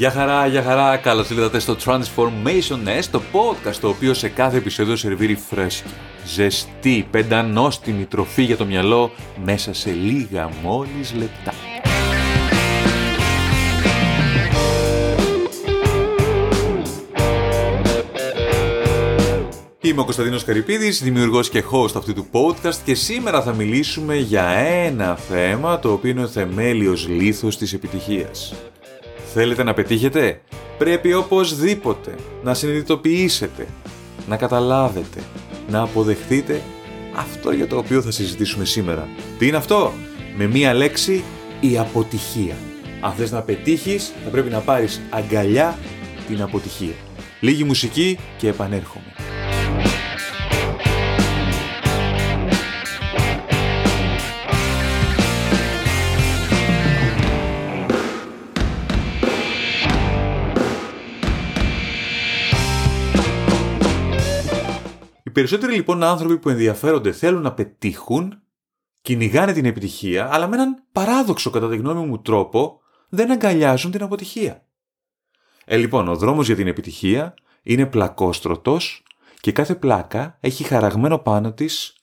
Γεια χαρά, γεια χαρά, καλώς ήρθατε στο Transformation S, το podcast το οποίο σε κάθε επεισόδιο σερβίρει φρέσκη, ζεστή, πεντανόστιμη τροφή για το μυαλό μέσα σε λίγα μόλις λεπτά. Είμαι ο Κωνσταντίνος Καρυπίδης, δημιουργός και host αυτού του podcast και σήμερα θα μιλήσουμε για ένα θέμα το οποίο είναι ο θεμέλιος λίθος της επιτυχίας. Θέλετε να πετύχετε; Πρέπει οπωσδήποτε να συνειδητοποιήσετε, να καταλάβετε, να αποδεχτείτε αυτό για το οποίο θα συζητήσουμε σήμερα. Τι είναι αυτό; Με μία λέξη, η αποτυχία. Αν θες να πετύχεις, θα πρέπει να πάρεις αγκαλιά την αποτυχία. Λίγη μουσική και επανέρχομαι. Οι περισσότεροι λοιπόν άνθρωποι που ενδιαφέρονται θέλουν να πετύχουν, κυνηγάνε την επιτυχία, αλλά με έναν παράδοξο κατά τη γνώμη μου τρόπο δεν αγκαλιάζουν την αποτυχία. Ε, λοιπόν, ο δρόμος για την επιτυχία είναι πλακόστρωτος και κάθε πλάκα έχει χαραγμένο πάνω της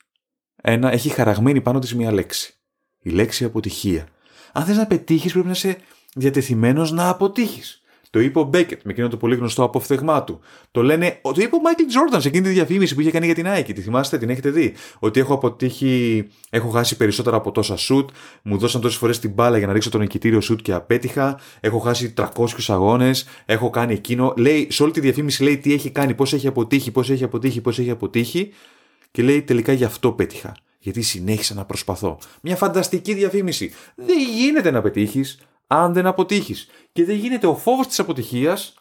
ένα, έχει χαραγμένη πάνω της μία λέξη. Η λέξη αποτυχία. Αν θες να πετύχεις πρέπει να είσαι διατεθειμένος να αποτύχεις. Το είπε ο Μπέκετ με εκείνο το πολύ γνωστό αποφθεγμά του. Το λένε. Το είπε ο Μάικλ Τζόρνταν σε εκείνη τη διαφήμιση που είχε κάνει για την Nike. Τη θυμάστε, την έχετε δει; Ότι έχω αποτύχει. Έχω χάσει περισσότερα από τόσα σουτ. Μου δώσαν τόσες φορές την μπάλα για να ρίξω τον νικητήριο σουτ και απέτυχα. Έχω χάσει 300 αγώνες. Έχω κάνει εκείνο. Λέει, σε όλη τη διαφήμιση λέει τι έχει κάνει, πώς έχει αποτύχει, πώς έχει αποτύχει, πώς έχει αποτύχει. Και λέει τελικά γι' αυτό πέτυχα. Γιατί συνέχισα να προσπαθώ. Μια φανταστική διαφήμιση. Δεν γίνεται να πετύχεις αν δεν αποτύχεις. Και δεν γίνεται ο φόβος της αποτυχίας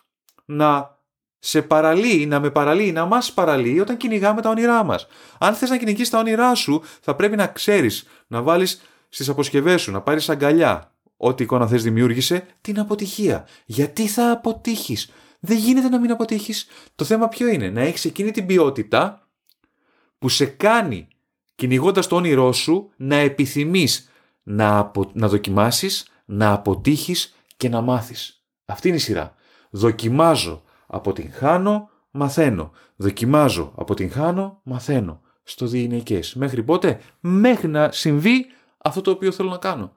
να σε παραλύει, να με παραλύει, να μας παραλύει όταν κυνηγάμε τα όνειρά μας. Αν θες να κυνηγείς τα όνειρά σου, θα πρέπει να ξέρεις, να βάλεις στις αποσκευές σου, να πάρεις αγκαλιά, ό,τι εικόνα θες δημιούργησε, την αποτυχία. Γιατί θα αποτύχεις; Δεν γίνεται να μην αποτύχεις. Το θέμα ποιο είναι, να έχεις εκείνη την ποιότητα που σε κάνει κυνηγώντας το όνειρό σου να επιθυμείς να, απο... να δοκιμάσεις να αποτύχεις και να μάθεις. Αυτή είναι η σειρά. Δοκιμάζω, αποτυγχάνω, μαθαίνω. Δοκιμάζω, αποτυγχάνω, μαθαίνω. Στο διηνικές. Μέχρι πότε; Μέχρι να συμβεί αυτό το οποίο θέλω να κάνω.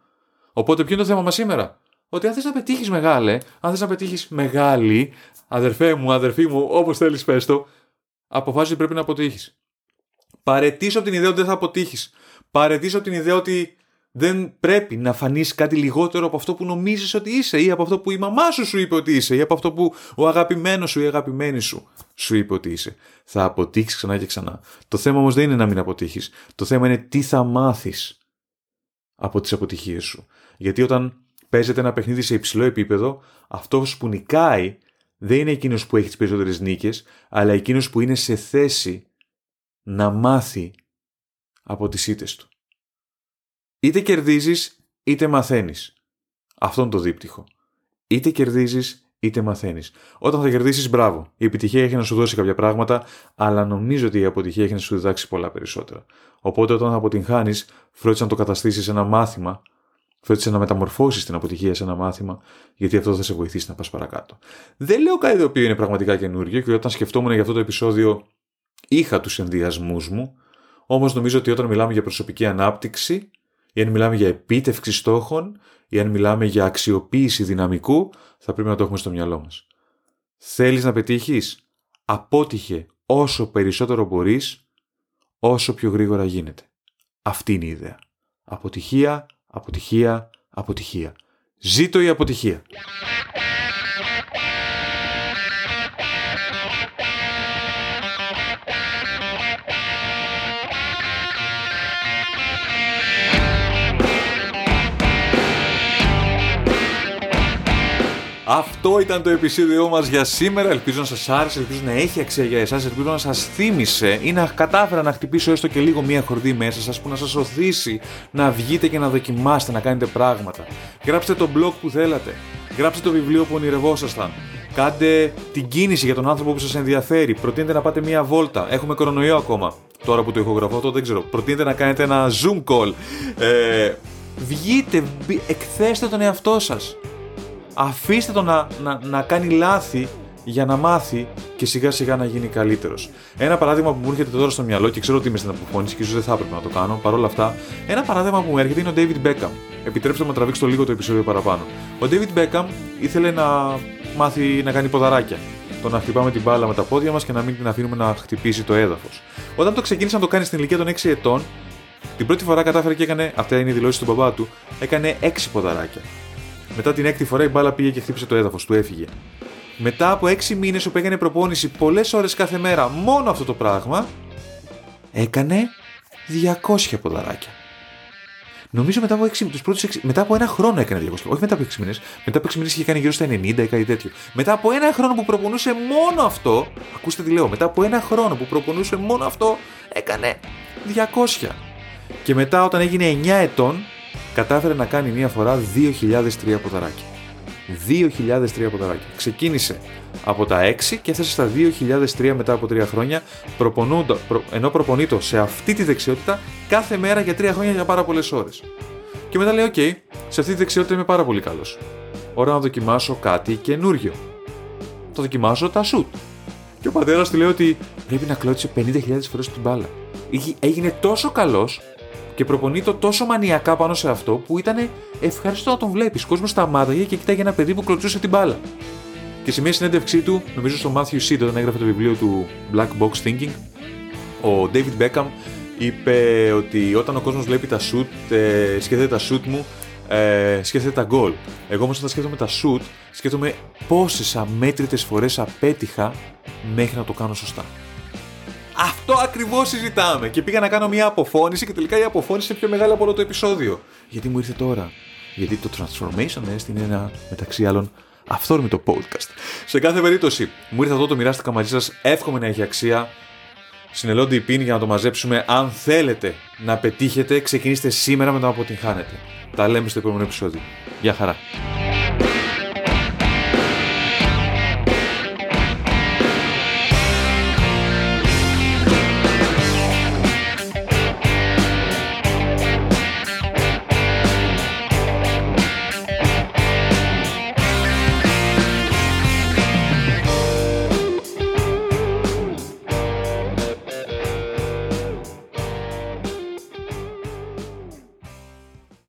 Οπότε ποιο είναι το θέμα μας σήμερα; Ότι αν θες να πετύχεις μεγάλε, αν θες να πετύχεις μεγάλη, αδερφέ μου, αδερφή μου, όπως θέλεις πες το, αποφάσισε ότι πρέπει να αποτύχεις. Παρετήσω από την ιδέα ότι δεν θα αποτύχεις. Παρετήσω από την ιδέα ότι δεν πρέπει να φανείς κάτι λιγότερο από αυτό που νομίζεις ότι είσαι ή από αυτό που η μαμά σου σου είπε ότι είσαι ή από αυτό που ο αγαπημένος σου ή η αγαπημένη σου σου είπε ότι είσαι. Θα αποτύχεις ξανά και ξανά. Το θέμα όμως δεν είναι να μην αποτύχεις. Το θέμα είναι τι θα μάθεις από τις αποτυχίες σου. Γιατί όταν παίζεται ένα παιχνίδι σε υψηλό επίπεδο, αυτός που νικάει δεν είναι εκείνος που έχει τις περισσότερες νίκες, αλλά εκείνος που είναι σε θέση να μάθει από τις ήττες του. Είτε κερδίζεις είτε μαθαίνεις. Αυτό είναι το δίπτυχο. Είτε κερδίζεις είτε μαθαίνεις. Όταν θα κερδίσεις, μπράβο. Η επιτυχία έχει να σου δώσει κάποια πράγματα, αλλά νομίζω ότι η αποτυχία έχει να σου διδάξει πολλά περισσότερα. Οπότε όταν θα αποτυγχάνεις, φρόντισε να το καταστήσεις ένα μάθημα, φρόντισε να μεταμορφώσεις την αποτυχία σε ένα μάθημα, γιατί αυτό θα σε βοηθήσει να πας παρακάτω. Δεν λέω κάτι το οποίο είναι πραγματικά καινούργιο και όταν σκεφτόμουν για αυτό το επεισόδιο, είχα τους ενδιασμούς μου, όμως νομίζω ότι όταν μιλάμε για προσωπική ανάπτυξη, ή αν μιλάμε για επίτευξη στόχων ή αν μιλάμε για αξιοποίηση δυναμικού, θα πρέπει να το έχουμε στο μυαλό μας. Θέλεις να πετύχεις; Απότυχε όσο περισσότερο μπορείς, όσο πιο γρήγορα γίνεται. Αυτή είναι η ιδέα. Αποτυχία, αποτυχία, αποτυχία. Ζήτω η αποτυχία. Αυτό ήταν το επεισόδιο μας για σήμερα. Ελπίζω να σας άρεσε, ελπίζω να έχει αξία για εσάς, ελπίζω να σας θύμισε ή να κατάφερα να χτυπήσω έστω και λίγο μία χορδή μέσα σας που να σας οθήσει να βγείτε και να δοκιμάσετε να κάνετε πράγματα. Γράψτε το blog που θέλατε. Γράψτε το βιβλίο που ονειρευόσασταν. Κάντε την κίνηση για τον άνθρωπο που σας ενδιαφέρει. Προτείνετε να πάτε μία βόλτα. Έχουμε κορονοϊό ακόμα. Τώρα που το ηχογραφώ, το δεν ξέρω. Προτείνετε να κάνετε ένα zoom call. Ε, βγείτε, εκθέστε τον εαυτό σας Αφήστε τον να, να, να κάνει λάθη για να μάθει και σιγά σιγά να γίνει καλύτερος. Ένα παράδειγμα που μου έρχεται τώρα στο μυαλό και ξέρω ότι είμαι στην αποφώνηση και ίσως δεν θα έπρεπε να το κάνω, παρόλα αυτά, ένα παράδειγμα που μου έρχεται είναι ο David Beckham. Επιτρέψτε μου να τραβήξω το λίγο το επεισόδιο παραπάνω. Ο David Beckham ήθελε να μάθει να κάνει ποδαράκια. Το να χτυπάμε την μπάλα με τα πόδια μας και να μην την αφήνουμε να χτυπήσει το έδαφος. Όταν το ξεκίνησε να το κάνει στην ηλικία των 6 ετών, την πρώτη φορά κατάφερε και έκανε, αυτά είναι οι δηλώσεις του μπαμπά του, έκανε 6 ποδαράκια. Μετά την έκτη φορά η μπάλα πήγε και χτύπησε το έδαφος, του έφυγε. Μετά από 6 μήνες που έκανε προπόνηση πολλές ώρες κάθε μέρα μόνο αυτό το πράγμα, έκανε 200 ποδαράκια. Νομίζω μετά από, 6, τους πρώτους 6, μετά από ένα χρόνο έκανε 200. Όχι μετά από 6 μήνες. Μετά από 6 μήνες είχε κάνει γύρω στα 90 ή κάτι τέτοιο. Μετά από ένα χρόνο που προπονούσε μόνο αυτό. Ακούστε τι λέω. Μετά από ένα χρόνο που προπονούσε μόνο αυτό, έκανε 200. Και μετά όταν έγινε 9 ετών, κατάφερε να κάνει μία φορά 2.003 ποδαράκια. 2.003 ποδαράκια. Ξεκίνησε από τα 6 και έφτασε στα 2.003 μετά από 3 χρόνια, προ, ενώ προπονείτο σε αυτή τη δεξιότητα κάθε μέρα για 3 χρόνια για πάρα πολλές ώρες. Και μετά λέει: OK, σε αυτή τη δεξιότητα είμαι πάρα πολύ καλός. Ώρα να δοκιμάσω κάτι καινούριο. Το δοκιμάσω τα σουτ. Και ο πατέρας του λέει ότι πρέπει να κλώτσει 50.000 φορές την μπάλα. Έγινε τόσο καλός και προπονεί το τόσο μανιακά πάνω σε αυτό που ήταν ευχαριστώ να τον βλέπεις. Κόσμο σταμάταγε και κοιτάγε ένα παιδί που κλωτσούσε την μπάλα. Και σε μια συνέντευξή του, νομίζω στο Matthew Seed, όταν έγραφε το βιβλίο του Black Box Thinking, ο David Beckham είπε ότι όταν ο κόσμος βλέπει τα shoot, ε, σκέφτεται τα shoot μου, ε, σκέφτεται τα goal. Εγώ όμως όταν σκέφτομαι τα shoot, σκέφτομαι πόσες αμέτρητες φορές απέτυχα μέχρι να το κάνω σωστά. Αυτό ακριβώς συζητάμε. Και πήγα να κάνω μια αποφώνηση και τελικά η αποφώνηση είναι πιο μεγάλη από όλο το επεισόδιο. Γιατί μου ήρθε τώρα. Γιατί το Transformation Nest είναι ένα μεταξύ άλλων αυθόρμητο podcast. Σε κάθε περίπτωση, μου ήρθε αυτό το μοιράστηκα μαζί σας. Εύχομαι να έχει αξία. Συνελώνται οι πίνοι για να το μαζέψουμε. Αν θέλετε να πετύχετε, ξεκινήστε σήμερα με το να αποτυγχάνετε. Τα λέμε στο επόμενο επεισόδιο. Γεια χαρά.